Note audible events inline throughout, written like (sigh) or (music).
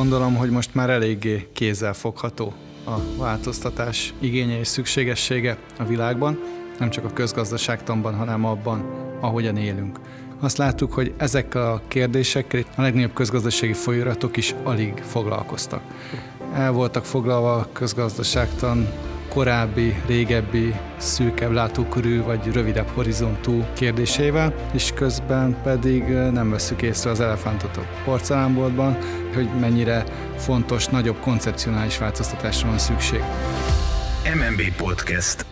gondolom, hogy most már eléggé kézzel fogható a változtatás igénye és szükségessége a világban, nem csak a közgazdaságtanban, hanem abban, ahogyan élünk. Azt láttuk, hogy ezekkel a kérdésekkel a legnagyobb közgazdasági folyóiratok is alig foglalkoztak. El voltak foglalva a közgazdaságtan korábbi, régebbi, szűkebb látókörű vagy rövidebb horizontú kérdésével, és közben pedig nem veszük észre az elefántot a porcelánboltban, hogy mennyire fontos, nagyobb koncepcionális változtatásra van szükség. MMB Podcast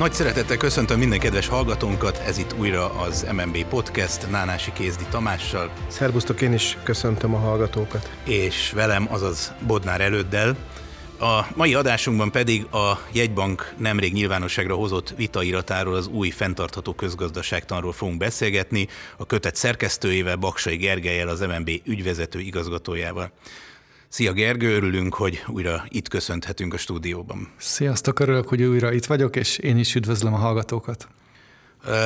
Nagy szeretettel köszöntöm minden kedves hallgatónkat, ez itt újra az MMB Podcast Nánási Kézdi Tamással. Szerbusztok, én is köszöntöm a hallgatókat. És velem, azaz Bodnár előddel. A mai adásunkban pedig a jegybank nemrég nyilvánosságra hozott vitairatáról, az új fenntartható közgazdaságtanról fogunk beszélgetni, a kötet szerkesztőjével, Baksai Gergelyel, az MNB ügyvezető igazgatójával. Szia Gergő, örülünk, hogy újra itt köszönhetünk a stúdióban. Sziasztok, örülök, hogy újra itt vagyok, és én is üdvözlöm a hallgatókat.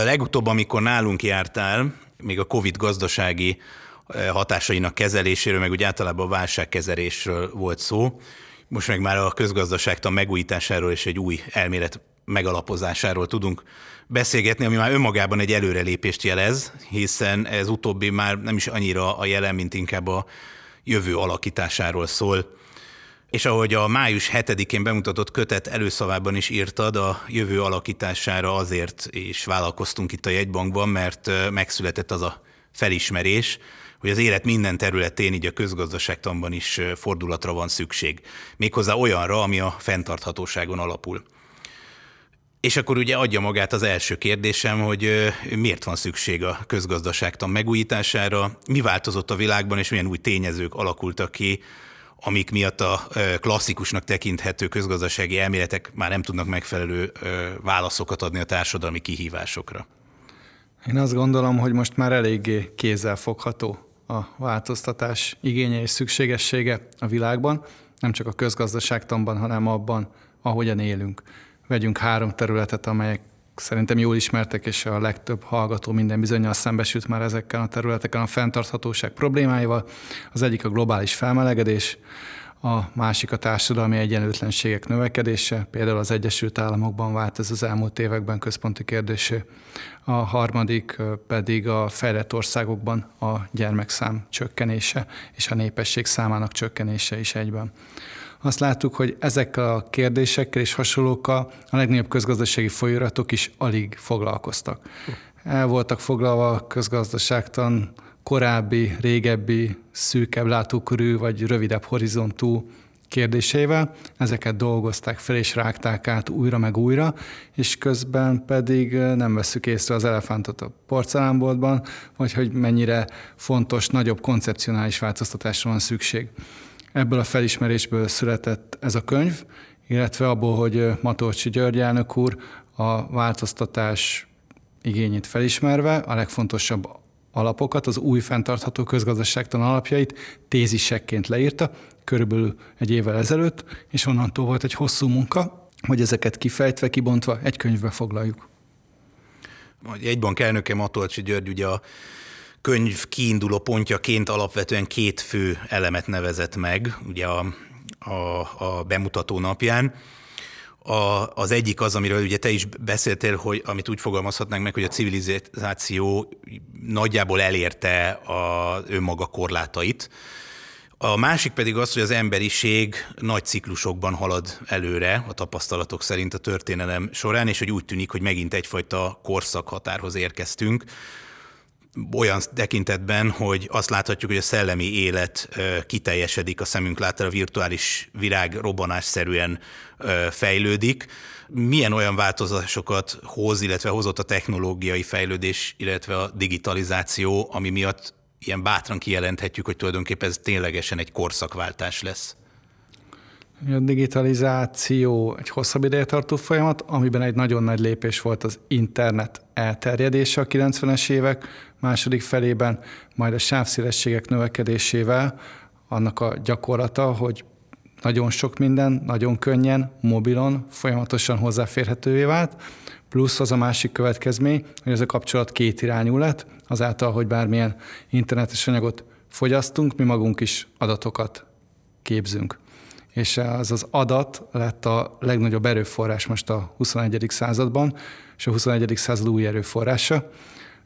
Legutóbb, amikor nálunk jártál, még a Covid gazdasági hatásainak kezeléséről, meg úgy általában a válságkezelésről volt szó. Most meg már a közgazdaságtan megújításáról és egy új elmélet megalapozásáról tudunk beszélgetni, ami már önmagában egy előrelépést jelez, hiszen ez utóbbi már nem is annyira a jelen, mint inkább a jövő alakításáról szól. És ahogy a május 7-én bemutatott kötet előszavában is írtad, a jövő alakítására azért is vállalkoztunk itt a jegybankban, mert megszületett az a felismerés, hogy az élet minden területén, így a közgazdaságtanban is fordulatra van szükség. Méghozzá olyanra, ami a fenntarthatóságon alapul. És akkor ugye adja magát az első kérdésem, hogy miért van szükség a közgazdaságtan megújítására, mi változott a világban, és milyen új tényezők alakultak ki, amik miatt a klasszikusnak tekinthető közgazdasági elméletek már nem tudnak megfelelő válaszokat adni a társadalmi kihívásokra. Én azt gondolom, hogy most már eléggé kézzel fogható a változtatás igénye és szükségessége a világban, nem csak a közgazdaságtanban, hanem abban, ahogyan élünk vegyünk három területet, amelyek szerintem jól ismertek, és a legtöbb hallgató minden bizonyal szembesült már ezekkel a területeken a fenntarthatóság problémáival. Az egyik a globális felmelegedés, a másik a társadalmi egyenlőtlenségek növekedése, például az Egyesült Államokban vált ez az elmúlt években központi kérdésé. A harmadik pedig a fejlett országokban a gyermekszám csökkenése és a népesség számának csökkenése is egyben azt láttuk, hogy ezekkel a kérdésekkel és hasonlókkal a legnagyobb közgazdasági folyóiratok is alig foglalkoztak. El voltak foglalva a közgazdaságtan korábbi, régebbi, szűkebb látókörű vagy rövidebb horizontú kérdésével, ezeket dolgozták fel és rágták át újra meg újra, és közben pedig nem veszük észre az elefántot a porcelánboltban, vagy hogy mennyire fontos, nagyobb koncepcionális változtatásra van szükség. Ebből a felismerésből született ez a könyv, illetve abból, hogy Matolcsi György elnök úr a változtatás igényét felismerve a legfontosabb alapokat, az új fenntartható közgazdaságtan alapjait tézisekként leírta, körülbelül egy évvel ezelőtt, és onnantól volt egy hosszú munka, hogy ezeket kifejtve, kibontva egy könyvbe foglaljuk. Egy bank elnöke Matolcsi György ugye a könyv kiinduló pontjaként alapvetően két fő elemet nevezett meg, ugye a, a, a bemutató napján. A, az egyik az, amiről ugye te is beszéltél, hogy amit úgy fogalmazhatnánk meg, hogy a civilizáció nagyjából elérte a önmaga korlátait. A másik pedig az, hogy az emberiség nagy ciklusokban halad előre a tapasztalatok szerint a történelem során, és hogy úgy tűnik, hogy megint egyfajta korszakhatárhoz érkeztünk, olyan tekintetben, hogy azt láthatjuk, hogy a szellemi élet kiteljesedik a szemünk láttára, a virtuális virág robbanásszerűen fejlődik. Milyen olyan változásokat hoz, illetve hozott a technológiai fejlődés, illetve a digitalizáció, ami miatt ilyen bátran kijelenthetjük, hogy tulajdonképpen ez ténylegesen egy korszakváltás lesz? A digitalizáció egy hosszabb ideje tartó folyamat, amiben egy nagyon nagy lépés volt az internet elterjedése a 90-es évek második felében, majd a sávszélességek növekedésével annak a gyakorlata, hogy nagyon sok minden, nagyon könnyen, mobilon, folyamatosan hozzáférhetővé vált, plusz az a másik következmény, hogy ez a kapcsolat két irányú lett, azáltal, hogy bármilyen internetes anyagot fogyasztunk, mi magunk is adatokat képzünk. És az az adat lett a legnagyobb erőforrás most a 21. században, és a 21. század új erőforrása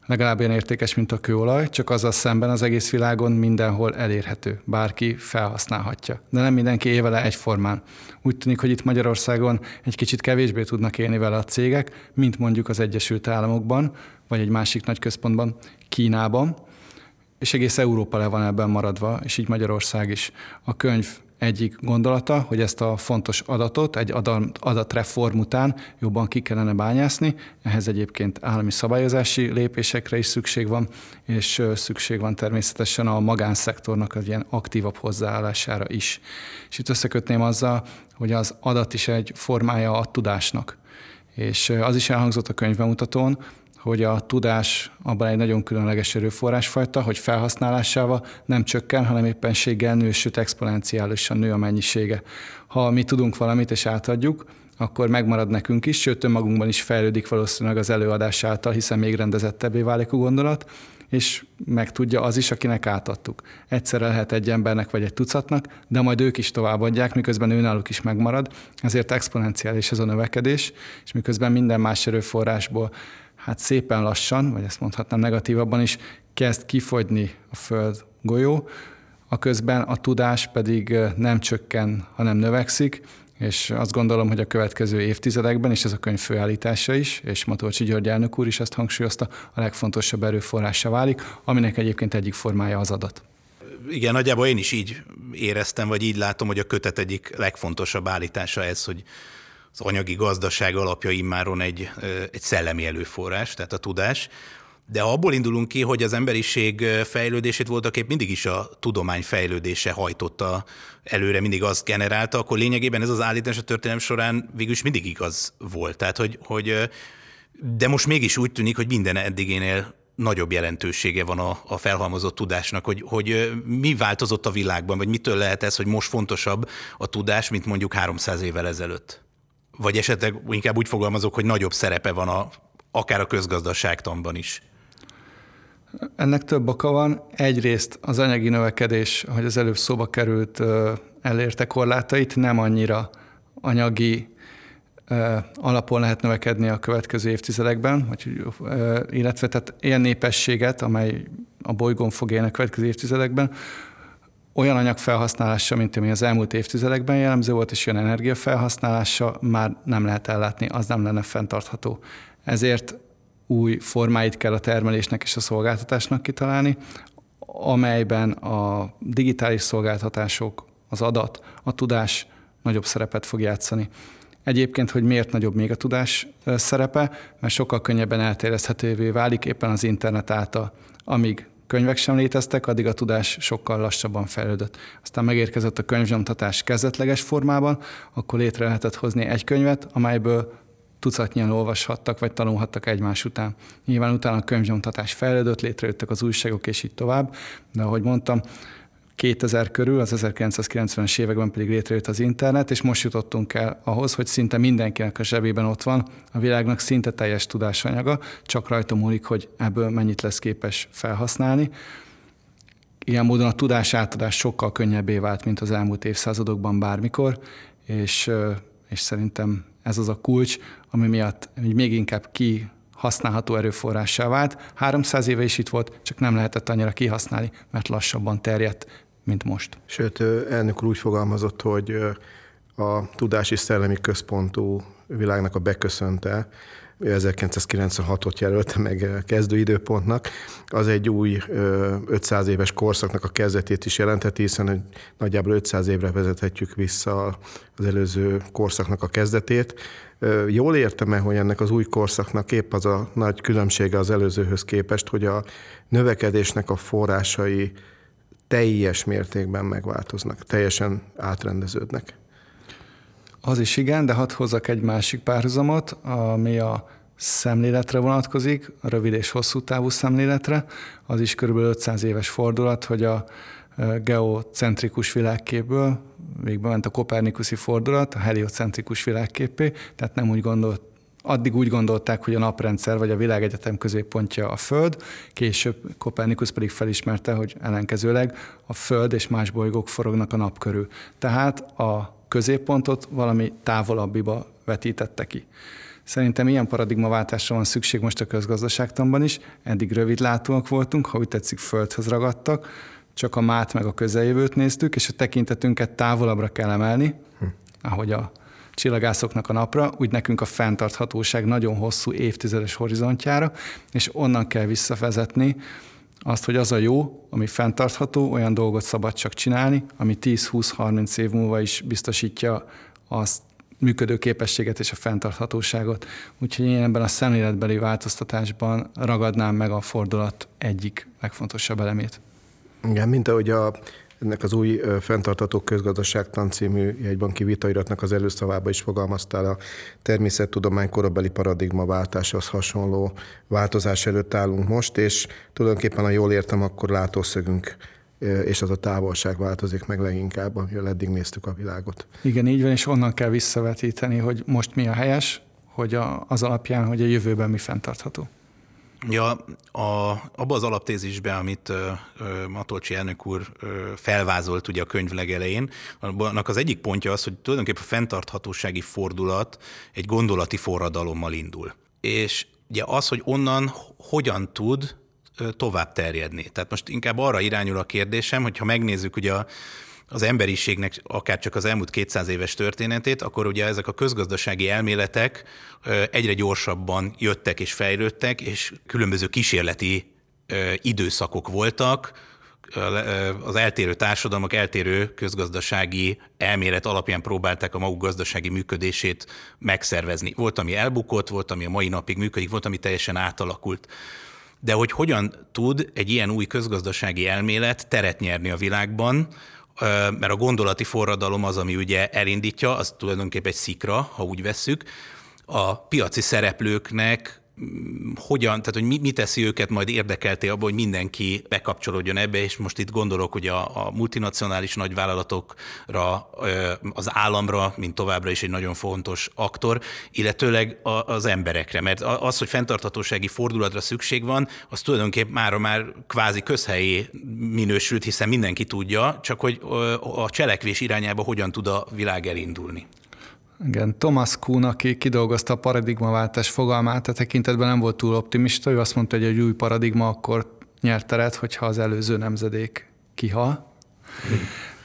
legalább olyan értékes, mint a kőolaj, csak azzal szemben az egész világon mindenhol elérhető. Bárki felhasználhatja. De nem mindenki él vele egyformán. Úgy tűnik, hogy itt Magyarországon egy kicsit kevésbé tudnak élni vele a cégek, mint mondjuk az Egyesült Államokban, vagy egy másik nagy központban, Kínában, és egész Európa le van ebben maradva, és így Magyarország is. A könyv egyik gondolata, hogy ezt a fontos adatot egy adat, adatreform után jobban ki kellene bányászni. Ehhez egyébként állami szabályozási lépésekre is szükség van, és szükség van természetesen a magánszektornak az ilyen aktívabb hozzáállására is. És itt összekötném azzal, hogy az adat is egy formája a tudásnak. És az is elhangzott a könyvbemutatón, hogy a tudás abban egy nagyon különleges erőforrásfajta, hogy felhasználásával nem csökken, hanem éppenséggel nő, sőt exponenciálisan nő a mennyisége. Ha mi tudunk valamit és átadjuk, akkor megmarad nekünk is, sőt önmagunkban is fejlődik valószínűleg az előadás által, hiszen még rendezettebbé válik a gondolat, és meg tudja az is, akinek átadtuk. Egyszerre lehet egy embernek vagy egy tucatnak, de majd ők is továbbadják, miközben őnáluk is megmarad, ezért exponenciális ez a növekedés, és miközben minden más erőforrásból hát szépen lassan, vagy ezt mondhatnám negatívabban is, kezd kifogyni a Föld golyó, a közben a tudás pedig nem csökken, hanem növekszik, és azt gondolom, hogy a következő évtizedekben, és ez a könyv főállítása is, és Matolcsi György elnök úr is ezt hangsúlyozta, a legfontosabb erőforrása válik, aminek egyébként egyik formája az adat. Igen, nagyjából én is így éreztem, vagy így látom, hogy a kötet egyik legfontosabb állítása ez, hogy az anyagi gazdaság alapja immáron egy, egy szellemi előforrás, tehát a tudás. De ha abból indulunk ki, hogy az emberiség fejlődését voltak épp mindig is a tudomány fejlődése hajtotta előre, mindig azt generálta, akkor lényegében ez az állítás a történelem során végül is mindig igaz volt. Tehát, hogy, hogy de most mégis úgy tűnik, hogy minden eddigénél nagyobb jelentősége van a, a felhalmozott tudásnak, hogy, hogy mi változott a világban, vagy mitől lehet ez, hogy most fontosabb a tudás, mint mondjuk 300 évvel ezelőtt? Vagy esetleg inkább úgy fogalmazok, hogy nagyobb szerepe van a, akár a közgazdaságtanban is? Ennek több oka van. Egyrészt az anyagi növekedés, hogy az előbb szóba került, elérte korlátait, nem annyira anyagi alapon lehet növekedni a következő évtizedekben, vagy, illetve tehát ilyen népességet, amely a bolygón fog élni a következő évtizedekben, olyan anyagfelhasználása, mint ami az elmúlt évtizedekben jellemző volt, és olyan energiafelhasználása már nem lehet ellátni, az nem lenne fenntartható. Ezért új formáit kell a termelésnek és a szolgáltatásnak kitalálni, amelyben a digitális szolgáltatások, az adat, a tudás nagyobb szerepet fog játszani. Egyébként, hogy miért nagyobb még a tudás szerepe, mert sokkal könnyebben elterjeszthetővé válik éppen az internet által. Amíg könyvek sem léteztek, addig a tudás sokkal lassabban fejlődött. Aztán megérkezett a könyvnyomtatás kezdetleges formában, akkor létre lehetett hozni egy könyvet, amelyből tucatnyian olvashattak, vagy tanulhattak egymás után. Nyilván utána a könyvnyomtatás fejlődött, létrejöttek az újságok, és így tovább, de ahogy mondtam, 2000 körül, az 1990-es években pedig létrejött az internet, és most jutottunk el ahhoz, hogy szinte mindenkinek a zsebében ott van a világnak szinte teljes tudásanyaga, csak rajta múlik, hogy ebből mennyit lesz képes felhasználni. Ilyen módon a tudás átadás sokkal könnyebbé vált, mint az elmúlt évszázadokban bármikor, és, és szerintem ez az a kulcs, ami miatt még inkább ki használható erőforrássá vált. 300 éve is itt volt, csak nem lehetett annyira kihasználni, mert lassabban terjedt, mint most. Sőt, elnök úr úgy fogalmazott, hogy a tudási szellemi központú világnak a beköszönte, 1996-ot jelölte meg kezdő időpontnak, az egy új 500 éves korszaknak a kezdetét is jelentheti, hiszen nagyjából 500 évre vezethetjük vissza az előző korszaknak a kezdetét. Jól értem-e, hogy ennek az új korszaknak épp az a nagy különbsége az előzőhöz képest, hogy a növekedésnek a forrásai teljes mértékben megváltoznak, teljesen átrendeződnek. Az is igen, de hadd hozzak egy másik párhuzamot, ami a szemléletre vonatkozik, a rövid és hosszú távú szemléletre. Az is körülbelül 500 éves fordulat, hogy a geocentrikus világképből végbe ment a kopernikuszi fordulat, a heliocentrikus világképé, tehát nem úgy gondolt, addig úgy gondolták, hogy a naprendszer vagy a világegyetem középpontja a Föld, később Kopernikus pedig felismerte, hogy ellenkezőleg a Föld és más bolygók forognak a nap körül. Tehát a középpontot valami távolabbiba vetítette ki. Szerintem ilyen paradigmaváltásra van szükség most a közgazdaságtanban is. Eddig rövidlátóak voltunk, ha úgy tetszik, földhöz ragadtak, csak a mát meg a közeljövőt néztük, és a tekintetünket távolabbra kell emelni, hm. ahogy a csillagászoknak a napra, úgy nekünk a fenntarthatóság nagyon hosszú évtizedes horizontjára, és onnan kell visszavezetni azt, hogy az a jó, ami fenntartható, olyan dolgot szabad csak csinálni, ami 10-20-30 év múlva is biztosítja azt működő képességet és a fenntarthatóságot. Úgyhogy én ebben a szemléletbeli változtatásban ragadnám meg a fordulat egyik legfontosabb elemét. Igen, mint ahogy a, ennek az új fenntartató közgazdaságtan című jegybanki vitairatnak az előszavába is fogalmaztál a természettudomány korabeli paradigmaváltáshoz hasonló változás előtt állunk most, és tulajdonképpen, ha jól értem, akkor látószögünk és az a távolság változik meg leginkább, amivel eddig néztük a világot. Igen, így van, és onnan kell visszavetíteni, hogy most mi a helyes, hogy a, az alapján, hogy a jövőben mi fenntartható. Ja, a, abba az alaptézisben, amit uh, Matolcsi elnök úr uh, felvázolt ugye a könyv legelején, annak az egyik pontja az, hogy tulajdonképpen a fenntarthatósági fordulat egy gondolati forradalommal indul. És ugye az, hogy onnan hogyan tud tovább terjedni. Tehát most inkább arra irányul a kérdésem, hogy ha megnézzük ugye a, az emberiségnek akár csak az elmúlt 200 éves történetét, akkor ugye ezek a közgazdasági elméletek egyre gyorsabban jöttek és fejlődtek, és különböző kísérleti időszakok voltak, az eltérő társadalmak eltérő közgazdasági elmélet alapján próbálták a maguk gazdasági működését megszervezni. Volt, ami elbukott, volt, ami a mai napig működik, volt, ami teljesen átalakult. De hogy hogyan tud egy ilyen új közgazdasági elmélet teret nyerni a világban, mert a gondolati forradalom az, ami ugye elindítja, az tulajdonképpen egy szikra, ha úgy vesszük, a piaci szereplőknek hogyan, tehát hogy mi, mi teszi őket majd érdekelté abban, hogy mindenki bekapcsolódjon ebbe, és most itt gondolok hogy a, a multinacionális nagyvállalatokra, az államra, mint továbbra is egy nagyon fontos aktor, illetőleg az emberekre, mert az, hogy fenntarthatósági fordulatra szükség van, az tulajdonképpen már, már kvázi közhelyé minősült, hiszen mindenki tudja, csak hogy a cselekvés irányába hogyan tud a világ elindulni. Igen, Thomas Kuhn, aki kidolgozta a paradigmaváltás fogalmát, a tekintetben nem volt túl optimista, ő azt mondta, hogy egy új paradigma akkor nyert teret, hogyha az előző nemzedék kihal.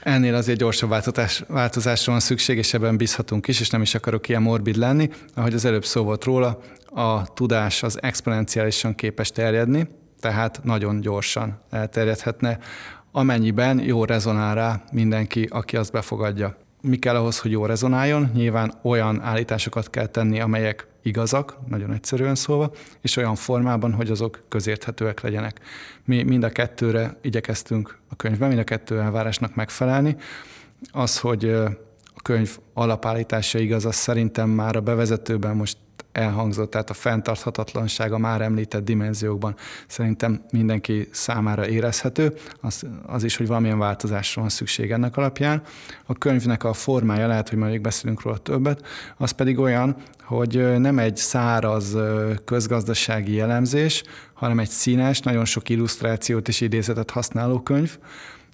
Ennél azért gyorsabb változás, változásra van szükség, és ebben bízhatunk is, és nem is akarok ilyen morbid lenni. Ahogy az előbb szó volt róla, a tudás az exponenciálisan képes terjedni, tehát nagyon gyorsan elterjedhetne, amennyiben jó rezonál rá mindenki, aki azt befogadja mi kell ahhoz, hogy jó rezonáljon? Nyilván olyan állításokat kell tenni, amelyek igazak, nagyon egyszerűen szólva, és olyan formában, hogy azok közérthetőek legyenek. Mi mind a kettőre igyekeztünk a könyvben, mind a kettő elvárásnak megfelelni. Az, hogy a könyv alapállítása igaz, az szerintem már a bevezetőben most elhangzott, tehát a fenntarthatatlanság a már említett dimenziókban szerintem mindenki számára érezhető, az, az is, hogy valamilyen változásra van szükség ennek alapján. A könyvnek a formája, lehet, hogy majd beszélünk róla többet, az pedig olyan, hogy nem egy száraz közgazdasági jellemzés, hanem egy színes, nagyon sok illusztrációt és idézetet használó könyv,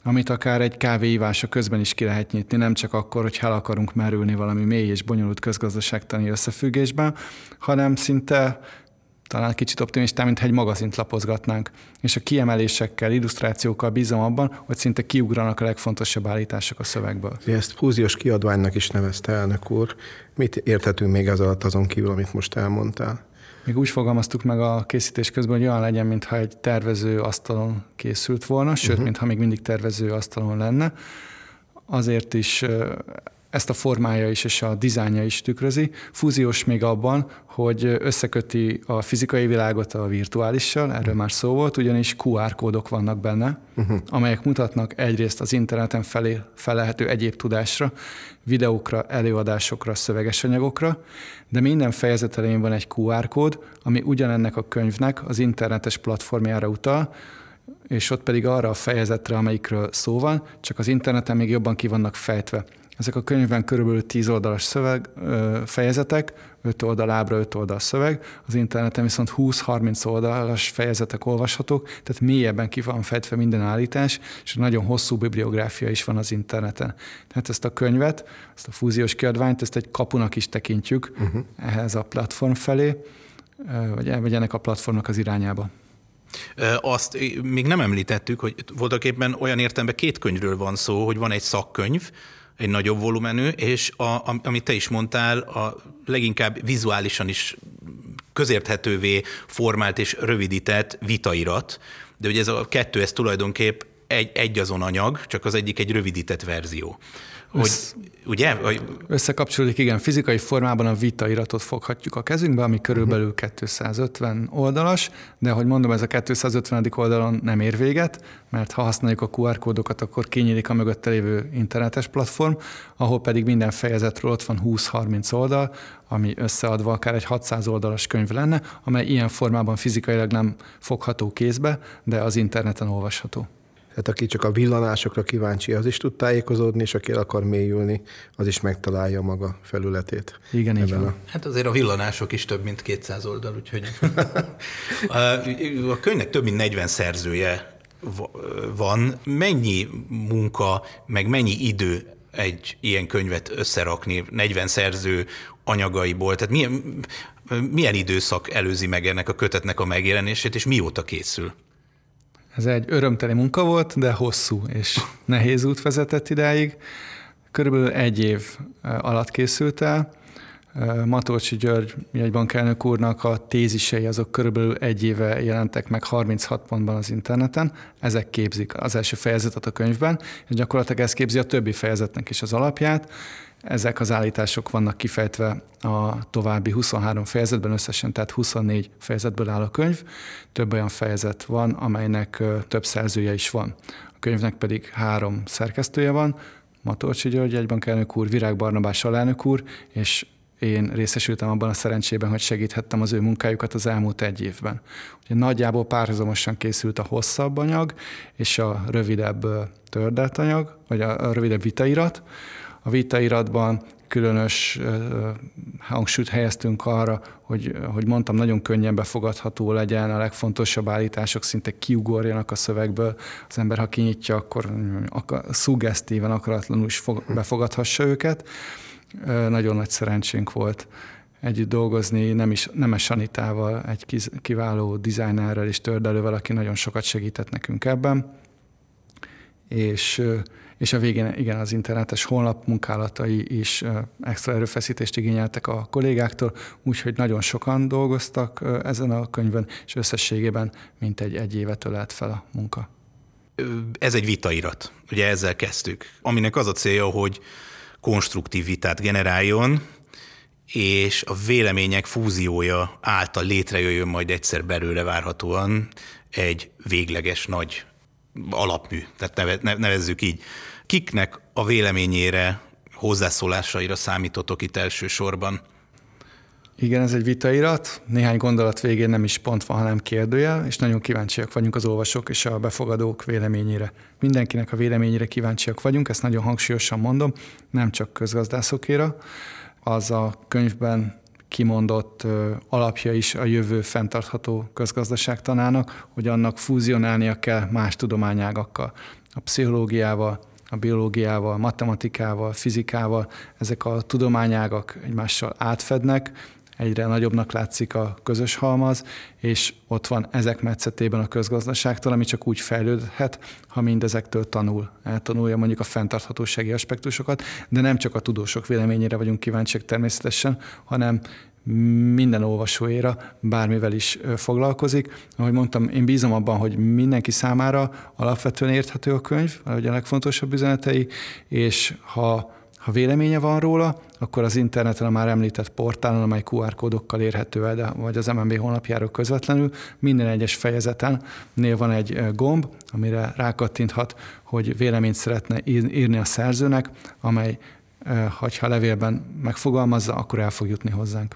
amit akár egy kávéívása közben is ki lehet nyitni, nem csak akkor, hogy el akarunk merülni valami mély és bonyolult közgazdaságtani összefüggésben, hanem szinte talán kicsit optimistán, mintha egy magazint lapozgatnánk. És a kiemelésekkel, illusztrációkkal bízom abban, hogy szinte kiugranak a legfontosabb állítások a szövegből. Ezt fúziós kiadványnak is nevezte elnök úr. Mit érthetünk még az alatt azon kívül, amit most elmondtál? Még úgy fogalmaztuk meg a készítés közben, hogy olyan legyen, mintha egy tervező asztalon készült volna, sőt, uh-huh. mintha még mindig tervező asztalon lenne. Azért is ezt a formája is és a dizájnja is tükrözi. Fúziós még abban, hogy összeköti a fizikai világot a virtuálissal, erről már szó volt, ugyanis QR kódok vannak benne, uh-huh. amelyek mutatnak egyrészt az interneten felé felelhető egyéb tudásra, videókra, előadásokra, szöveges anyagokra, de minden fejezet elején van egy QR kód, ami ugyanennek a könyvnek az internetes platformjára utal, és ott pedig arra a fejezetre, amelyikről szó van, csak az interneten még jobban ki vannak fejtve. Ezek a könyvben körülbelül 10 oldalas szöveg, fejezetek, 5 oldal ábra, 5 oldal szöveg, az interneten viszont 20-30 oldalas fejezetek olvashatók, tehát mélyebben ki van fejtve minden állítás, és nagyon hosszú bibliográfia is van az interneten. Tehát ezt a könyvet, ezt a fúziós kiadványt, ezt egy kapunak is tekintjük uh-huh. ehhez a platform felé, vagy ennek a platformnak az irányába. Azt még nem említettük, hogy voltak éppen olyan értelemben két könyvről van szó, hogy van egy szakkönyv, egy nagyobb volumenű, és a, amit te is mondtál, a leginkább vizuálisan is közérthetővé formált és rövidített vitairat, de ugye ez a kettő, ez tulajdonképp egy, egy azon anyag, csak az egyik egy rövidített verzió. Hogy, Össz, ugye? Összekapcsolódik, igen, fizikai formában a vitairatot foghatjuk a kezünkbe, ami körülbelül 250 oldalas, de ahogy mondom, ez a 250. oldalon nem ér véget, mert ha használjuk a QR kódokat, akkor kinyílik a mögötte lévő internetes platform, ahol pedig minden fejezetről ott van 20-30 oldal, ami összeadva akár egy 600 oldalas könyv lenne, amely ilyen formában fizikailag nem fogható kézbe, de az interneten olvasható. Tehát aki csak a villanásokra kíváncsi, az is tud tájékozódni, és aki el akar mélyülni, az is megtalálja maga felületét. Igen, így van. A... Hát azért a villanások is több mint 200 oldal, úgyhogy (laughs) a könyvnek több mint 40 szerzője van. Mennyi munka, meg mennyi idő egy ilyen könyvet összerakni, 40 szerző anyagaiból, tehát milyen, milyen időszak előzi meg ennek a kötetnek a megjelenését, és mióta készül? Ez egy örömteli munka volt, de hosszú és nehéz út vezetett idáig. Körülbelül egy év alatt készült el. Matolcsi György jegybankelnök úrnak a tézisei azok körülbelül egy éve jelentek meg 36 pontban az interneten. Ezek képzik az első fejezetet a könyvben, és gyakorlatilag ez képzi a többi fejezetnek is az alapját. Ezek az állítások vannak kifejtve a további 23 fejezetben, összesen tehát 24 fejezetből áll a könyv. Több olyan fejezet van, amelynek több szerzője is van. A könyvnek pedig három szerkesztője van, Matolcsi György, egybankelnök úr, Virág Barnabás alelnök úr, és én részesültem abban a szerencsében, hogy segíthettem az ő munkájukat az elmúlt egy évben. Ugye nagyjából párhuzamosan készült a hosszabb anyag és a rövidebb tördelt anyag, vagy a rövidebb vitairat, a vitairatban különös hangsúlyt helyeztünk arra, hogy, hogy mondtam, nagyon könnyen befogadható legyen, a legfontosabb állítások szinte kiugorjanak a szövegből. Az ember, ha kinyitja, akkor szuggesztíven, akaratlanul is fog, befogadhassa őket. Nagyon nagy szerencsénk volt együtt dolgozni, nem is Nemes Sanitával, egy kiváló dizájnerrel és tördelővel, aki nagyon sokat segített nekünk ebben. És és a végén igen, az internetes honlap munkálatai is extra erőfeszítést igényeltek a kollégáktól, úgyhogy nagyon sokan dolgoztak ezen a könyvön, és összességében mintegy egy évet ölelt fel a munka. Ez egy vitairat, ugye ezzel kezdtük, aminek az a célja, hogy konstruktív vitát generáljon, és a vélemények fúziója által létrejöjjön majd egyszer belőle várhatóan egy végleges nagy alapmű, tehát nevezzük így. Kiknek a véleményére, hozzászólásaira számítotok itt elsősorban? Igen, ez egy vitairat. Néhány gondolat végén nem is pont van, hanem kérdője, és nagyon kíváncsiak vagyunk az olvasók és a befogadók véleményére. Mindenkinek a véleményére kíváncsiak vagyunk, ezt nagyon hangsúlyosan mondom, nem csak közgazdászokéra. Az a könyvben kimondott alapja is a jövő fenntartható közgazdaságtanának, hogy annak fúzionálnia kell más tudományágakkal, a pszichológiával, a biológiával, matematikával, fizikával, ezek a tudományágak egymással átfednek, egyre nagyobbnak látszik a közös halmaz, és ott van ezek metszetében a közgazdaságtól, ami csak úgy fejlődhet, ha mindezektől tanul, eltanulja mondjuk a fenntarthatósági aspektusokat, de nem csak a tudósok véleményére vagyunk kíváncsiak természetesen, hanem minden olvasóéra bármivel is foglalkozik. Ahogy mondtam, én bízom abban, hogy mindenki számára alapvetően érthető a könyv, ahogy a legfontosabb üzenetei, és ha ha véleménye van róla, akkor az interneten a már említett portálon, amely QR kódokkal érhető el, de, vagy az MNB honlapjáról közvetlenül, minden egyes fejezeten nél van egy gomb, amire rákattinthat, hogy véleményt szeretne írni a szerzőnek, amely, ha levélben megfogalmazza, akkor el fog jutni hozzánk.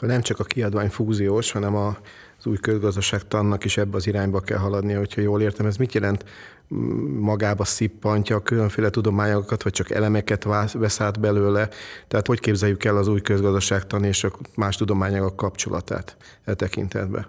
Nem csak a kiadvány fúziós, hanem a, az új közgazdaságtannak is ebbe az irányba kell haladnia, hogyha jól értem. Ez mit jelent? Magába szippantja a különféle tudományokat, vagy csak elemeket vesz át belőle. Tehát hogy képzeljük el az új közgazdaságtan és a más tudományok kapcsolatát e tekintetben?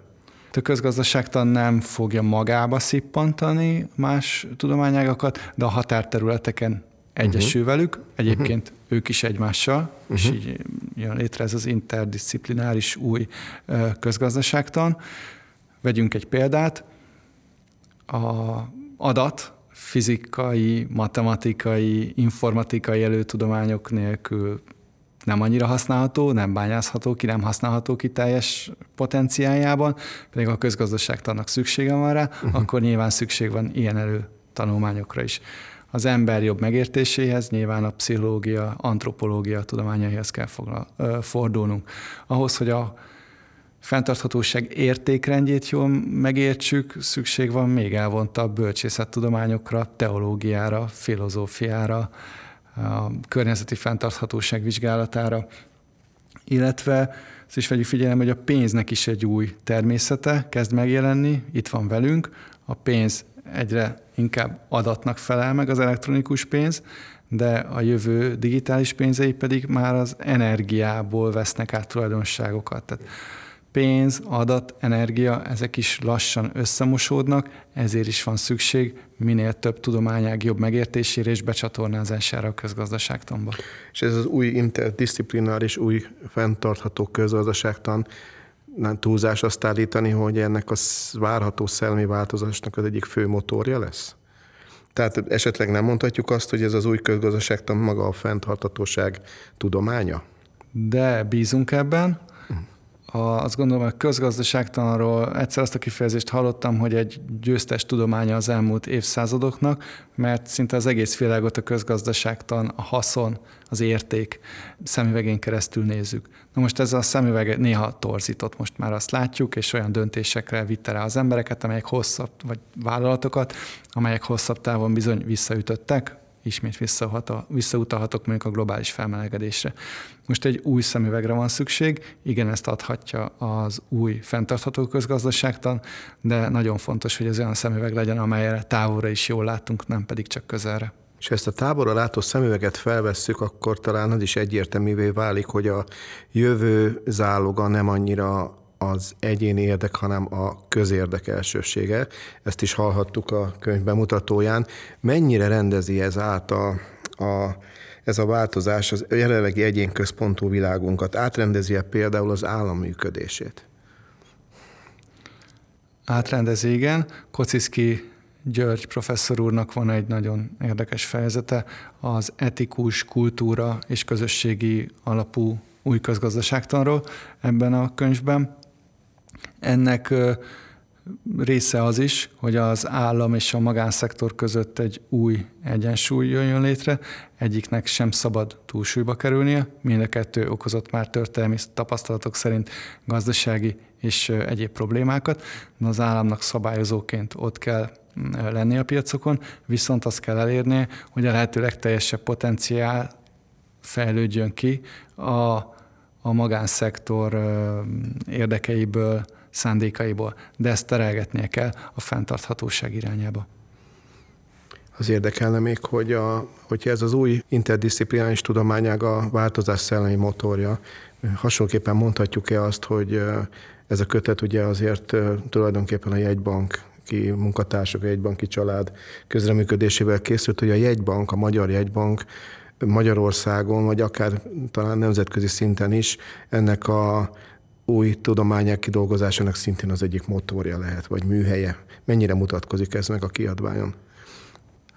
A közgazdaságtan nem fogja magába szippantani más tudományágakat, de a határterületeken egyesül uh-huh. velük, egyébként uh-huh. ők is egymással, uh-huh. és így jön létre ez az interdisziplináris új közgazdaságtan. Vegyünk egy példát, a adat fizikai, matematikai, informatikai előtudományok nélkül nem annyira használható, nem bányászható ki, nem használható ki teljes potenciájában, pedig a közgazdaságtannak szüksége van rá, uh-huh. akkor nyilván szükség van ilyen előtanulmányokra is. Az ember jobb megértéséhez nyilván a pszichológia, antropológia tudományaihoz kell fordulnunk. Ahhoz, hogy a fenntarthatóság értékrendjét jól megértsük, szükség van még elvontabb bölcsészettudományokra, teológiára, filozófiára, a környezeti fenntarthatóság vizsgálatára, illetve azt is vegyük figyelembe, hogy a pénznek is egy új természete kezd megjelenni, itt van velünk, a pénz egyre inkább adatnak felel meg az elektronikus pénz, de a jövő digitális pénzei pedig már az energiából vesznek át tulajdonságokat. Tehát pénz, adat, energia, ezek is lassan összemosódnak, ezért is van szükség minél több tudományág jobb megértésére és becsatornázására a közgazdaságtanba. És ez az új interdisziplináris, új fenntartható közgazdaságtan nem túlzás azt állítani, hogy ennek a várható szellemi változásnak az egyik fő motorja lesz? Tehát esetleg nem mondhatjuk azt, hogy ez az új közgazdaságtan maga a fenntarthatóság tudománya? De bízunk ebben, a, azt gondolom, a közgazdaságtanról egyszer azt a kifejezést hallottam, hogy egy győztes tudománya az elmúlt évszázadoknak, mert szinte az egész világot a közgazdaságtan, a haszon, az érték szemüvegén keresztül nézzük. Na most ez a szemüveg néha torzított, most már azt látjuk, és olyan döntésekre vitte rá az embereket, amelyek hosszabb, vagy vállalatokat, amelyek hosszabb távon bizony visszaütöttek, ismét visszautalhatok mondjuk a globális felmelegedésre. Most egy új szemüvegre van szükség, igen, ezt adhatja az új fenntartható közgazdaságtan, de nagyon fontos, hogy ez olyan szemüveg legyen, amelyre távolra is jól látunk, nem pedig csak közelre. És ezt a távolra látó szemüveget felvesszük, akkor talán az is egyértelművé válik, hogy a jövő záloga nem annyira az egyéni érdek, hanem a közérdek elsősége. Ezt is hallhattuk a könyv bemutatóján. Mennyire rendezi ez át a, a ez a változás az jelenlegi egyénközpontú világunkat? Átrendezi-e például az állam működését? Átrendezi, igen. Kociszki György professzor úrnak van egy nagyon érdekes fejezete, az etikus kultúra és közösségi alapú új közgazdaságtanról ebben a könyvben. Ennek része az is, hogy az állam és a magánszektor között egy új egyensúly jön létre, egyiknek sem szabad túlsúlyba kerülnie, mind a kettő okozott már történelmi tapasztalatok szerint gazdasági és egyéb problémákat, de az államnak szabályozóként ott kell lenni a piacokon, viszont azt kell elérnie, hogy a lehető legteljesebb potenciál fejlődjön ki a, a magánszektor érdekeiből, szándékaiból, de ezt terelgetnie kell a fenntarthatóság irányába. Az érdekelne még, hogy a, hogyha ez az új interdisziplinális tudományág a változás szellemi motorja, hasonlóképpen mondhatjuk-e azt, hogy ez a kötet ugye azért tulajdonképpen a jegybank ki munkatársak, a jegybanki család közreműködésével készült, hogy a jegybank, a Magyar Jegybank Magyarországon, vagy akár talán nemzetközi szinten is ennek a új tudományák kidolgozásának szintén az egyik motorja lehet, vagy műhelye. Mennyire mutatkozik ez meg a kiadványon?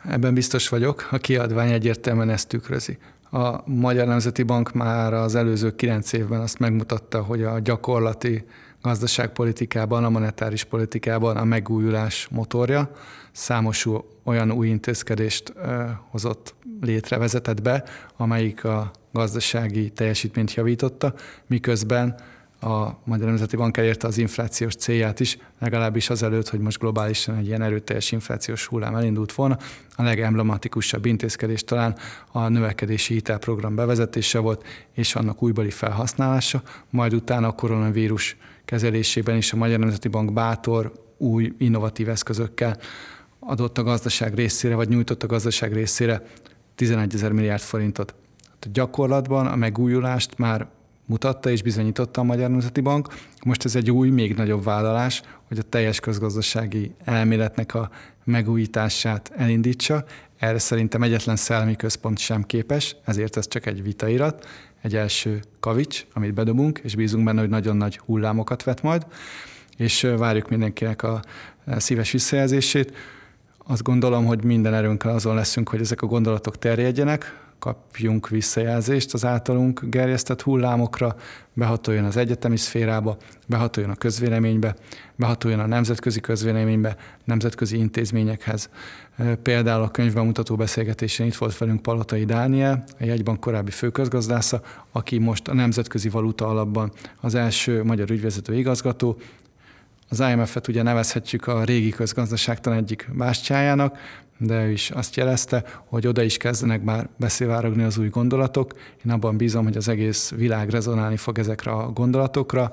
Ebben biztos vagyok, a kiadvány egyértelműen ezt tükrözi. A Magyar Nemzeti Bank már az előző kilenc évben azt megmutatta, hogy a gyakorlati gazdaságpolitikában, a monetáris politikában a megújulás motorja. Számos olyan új intézkedést hozott létre, vezetett be, amelyik a gazdasági teljesítményt javította, miközben a Magyar Nemzeti Bank elérte az inflációs célját is, legalábbis azelőtt, hogy most globálisan egy ilyen erőteljes inflációs hullám elindult volna. A legemblematikusabb intézkedés talán a növekedési hitelprogram bevezetése volt, és annak újbeli felhasználása, majd utána a koronavírus kezelésében is a Magyar Nemzeti Bank bátor, új, innovatív eszközökkel adott a gazdaság részére, vagy nyújtott a gazdaság részére 11 ezer milliárd forintot. A gyakorlatban a megújulást már mutatta és bizonyította a Magyar Nemzeti Bank. Most ez egy új, még nagyobb vállalás, hogy a teljes közgazdasági elméletnek a megújítását elindítsa. Erre szerintem egyetlen szellemi központ sem képes, ezért ez csak egy vitairat, egy első kavics, amit bedobunk, és bízunk benne, hogy nagyon nagy hullámokat vet majd, és várjuk mindenkinek a szíves visszajelzését. Azt gondolom, hogy minden erőnkkel azon leszünk, hogy ezek a gondolatok terjedjenek, kapjunk visszajelzést az általunk gerjesztett hullámokra, behatoljon az egyetemi szférába, behatoljon a közvéleménybe, behatoljon a nemzetközi közvéleménybe, nemzetközi intézményekhez. Például a könyvben mutató beszélgetésén itt volt velünk Palotai Dániel, a jegybank korábbi főközgazdásza, aki most a Nemzetközi Valuta Alapban az első magyar ügyvezető igazgató, az IMF-et ugye nevezhetjük a régi közgazdaságtan egyik bástyájának, de ő is azt jelezte, hogy oda is kezdenek már beszélvárogni az új gondolatok. Én abban bízom, hogy az egész világ rezonálni fog ezekre a gondolatokra.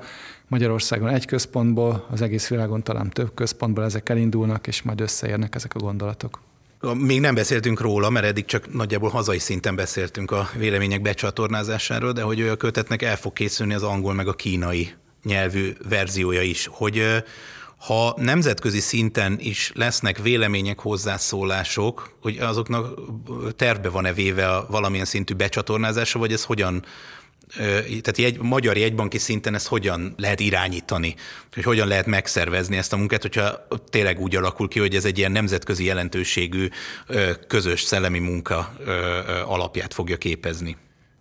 Magyarországon egy központból, az egész világon talán több központból ezek elindulnak, és majd összeérnek ezek a gondolatok. Még nem beszéltünk róla, mert eddig csak nagyjából hazai szinten beszéltünk a vélemények becsatornázásáról, de hogy a kötetnek el fog készülni az angol meg a kínai nyelvű verziója is, hogy ha nemzetközi szinten is lesznek vélemények, hozzászólások, hogy azoknak terve van-e véve a valamilyen szintű becsatornázása, vagy ez hogyan tehát egy magyar jegybanki szinten ezt hogyan lehet irányítani, hogy hogyan lehet megszervezni ezt a munkát, hogyha tényleg úgy alakul ki, hogy ez egy ilyen nemzetközi jelentőségű közös szellemi munka alapját fogja képezni.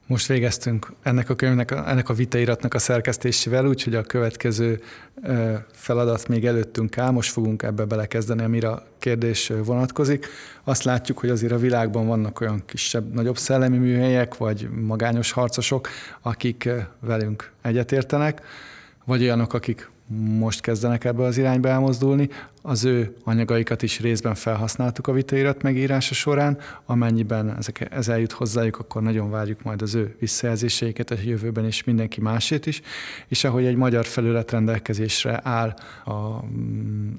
Most végeztünk ennek a könyvnek, ennek a vitairatnak a szerkesztésével, úgyhogy a következő feladat még előttünk áll, most fogunk ebbe belekezdeni, amire a kérdés vonatkozik. Azt látjuk, hogy azért a világban vannak olyan kisebb, nagyobb szellemi műhelyek, vagy magányos harcosok, akik velünk egyetértenek, vagy olyanok, akik most kezdenek ebbe az irányba elmozdulni. Az ő anyagaikat is részben felhasználtuk a vitairat megírása során. Amennyiben ezek, ez eljut hozzájuk, akkor nagyon várjuk majd az ő visszajelzéseiket a jövőben, és mindenki másét is. És ahogy egy magyar felület rendelkezésre áll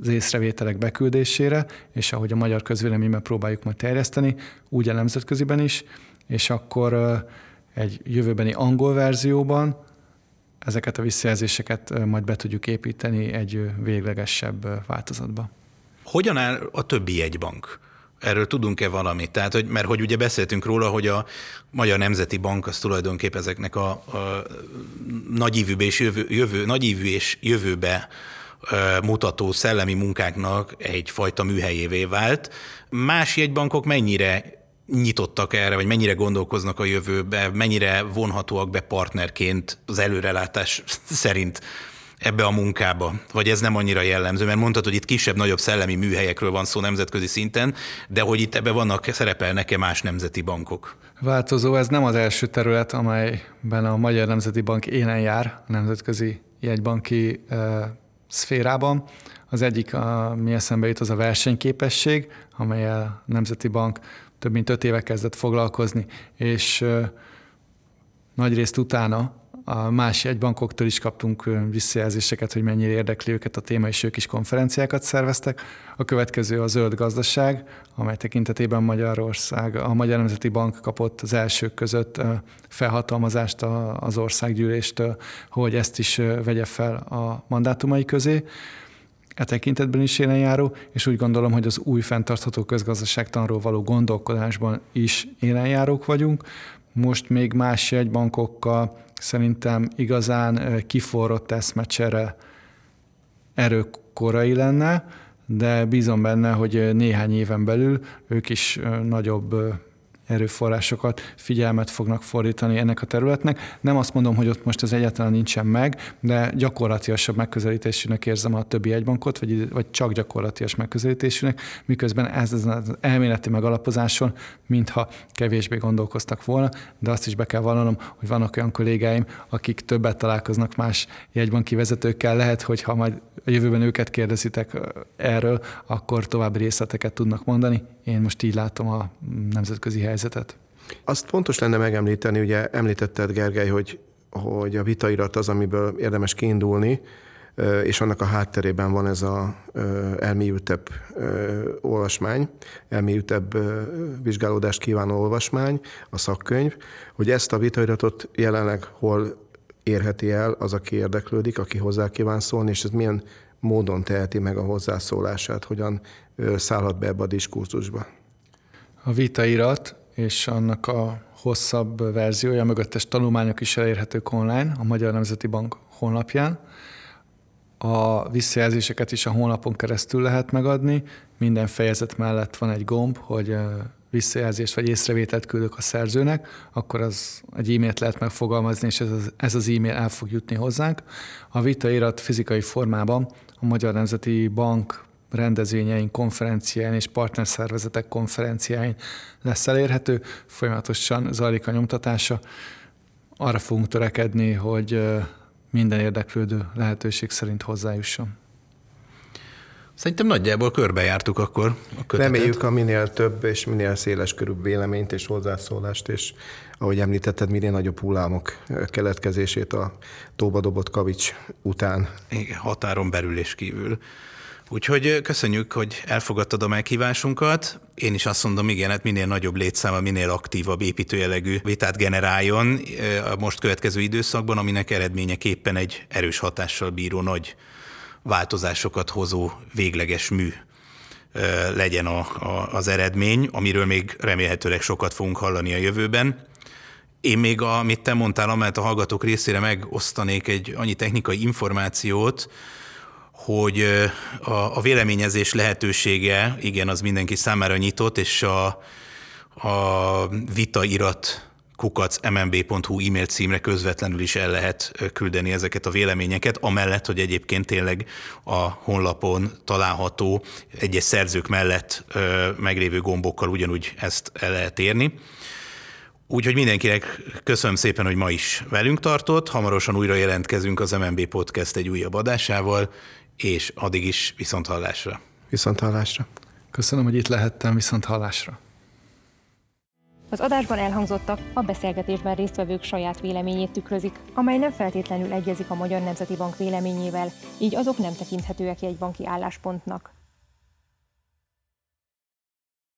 az észrevételek beküldésére, és ahogy a magyar közvéleményben próbáljuk majd terjeszteni, úgy a nemzetköziben is, és akkor egy jövőbeni angol verzióban ezeket a visszajelzéseket majd be tudjuk építeni egy véglegesebb változatba. Hogyan áll a többi jegybank? Erről tudunk-e valamit? Tehát, hogy, mert hogy ugye beszéltünk róla, hogy a Magyar Nemzeti Bank az tulajdonképpen ezeknek a, a nagyívűbe és jövő, jövő, nagyívű és jövőbe mutató szellemi munkáknak egyfajta műhelyévé vált. Más jegybankok mennyire nyitottak erre, vagy mennyire gondolkoznak a jövőbe, mennyire vonhatóak be partnerként az előrelátás szerint ebbe a munkába? Vagy ez nem annyira jellemző? Mert mondtad, hogy itt kisebb-nagyobb szellemi műhelyekről van szó nemzetközi szinten, de hogy itt ebbe vannak, szerepelnek-e más nemzeti bankok? Változó, ez nem az első terület, amelyben a Magyar Nemzeti Bank élen jár a nemzetközi jegybanki e, szférában. Az egyik, ami eszembe jut, az a versenyképesség, amelyel a Nemzeti Bank több mint öt éve kezdett foglalkozni, és nagyrészt utána a más jegybankoktól is kaptunk visszajelzéseket, hogy mennyire érdekli őket a téma, és ők is konferenciákat szerveztek. A következő a zöld gazdaság, amely tekintetében Magyarország, a Magyar Nemzeti Bank kapott az elsők között felhatalmazást az országgyűléstől, hogy ezt is vegye fel a mandátumai közé e tekintetben is élenjáró, és úgy gondolom, hogy az új fenntartható közgazdaságtanról való gondolkodásban is élenjárók vagyunk. Most még más jegybankokkal szerintem igazán kiforrott eszmecsere erőkorai lenne, de bízom benne, hogy néhány éven belül ők is nagyobb erőforrásokat, figyelmet fognak fordítani ennek a területnek. Nem azt mondom, hogy ott most ez egyáltalán nincsen meg, de gyakorlatilasabb megközelítésűnek érzem a többi egybankot, vagy, vagy csak gyakorlatias megközelítésűnek, miközben ez az elméleti megalapozáson, mintha kevésbé gondolkoztak volna, de azt is be kell vallanom, hogy vannak olyan kollégáim, akik többet találkoznak más jegybanki vezetőkkel, lehet, hogy ha majd a jövőben őket kérdezitek erről, akkor további részleteket tudnak mondani. Én most így látom a nemzetközi helyzetet. Azt fontos lenne megemlíteni, ugye említetted Gergely, hogy, hogy a vitairat az, amiből érdemes kiindulni, és annak a hátterében van ez a elmélyültebb olvasmány, elmélyültebb vizsgálódást kívánó olvasmány, a szakkönyv, hogy ezt a vitairatot jelenleg hol érheti el az, aki érdeklődik, aki hozzá kíván szólni, és ez milyen módon teheti meg a hozzászólását, hogyan szállhat be ebbe a diskurzusba. A vitairat és annak a hosszabb verziója, mögöttes tanulmányok is elérhetők online a Magyar Nemzeti Bank honlapján. A visszajelzéseket is a honlapon keresztül lehet megadni. Minden fejezet mellett van egy gomb, hogy visszajelzést vagy észrevételt küldök a szerzőnek, akkor az egy e-mailt lehet megfogalmazni, és ez az, ez az e-mail el fog jutni hozzánk. A vitairat fizikai formában a Magyar Nemzeti Bank rendezvényein, konferenciáin és partnerszervezetek konferenciáin lesz elérhető, folyamatosan zajlik a nyomtatása. Arra fogunk törekedni, hogy minden érdeklődő lehetőség szerint hozzájusson. Szerintem nagyjából körbejártuk akkor a kötetet. Reméljük a minél több és minél széles körű véleményt és hozzászólást, és ahogy említetted, minél nagyobb hullámok keletkezését a tóba dobott kavics után. Igen, határon belül és kívül. Úgyhogy köszönjük, hogy elfogadtad a meghívásunkat. Én is azt mondom, igen, hát minél nagyobb létszáma, minél aktívabb építőjelegű vitát generáljon a most következő időszakban, aminek eredményeképpen egy erős hatással bíró nagy változásokat hozó végleges mű legyen a, a, az eredmény, amiről még remélhetőleg sokat fogunk hallani a jövőben. Én még, amit te mondtál, amelyet a hallgatók részére megosztanék egy annyi technikai információt, hogy a, a véleményezés lehetősége, igen, az mindenki számára nyitott, és a, a vitairat kukac mmb.hu e-mail címre közvetlenül is el lehet küldeni ezeket a véleményeket, amellett, hogy egyébként tényleg a honlapon található egyes szerzők mellett meglévő gombokkal ugyanúgy ezt el lehet érni. Úgyhogy mindenkinek köszönöm szépen, hogy ma is velünk tartott. Hamarosan újra jelentkezünk az MNB Podcast egy újabb adásával, és addig is viszont hallásra. Viszont hallásra. Köszönöm, hogy itt lehettem, viszont hallásra. Az adásban elhangzottak a beszélgetésben résztvevők saját véleményét tükrözik, amely nem feltétlenül egyezik a Magyar Nemzeti Bank véleményével, így azok nem tekinthetőek egy banki álláspontnak.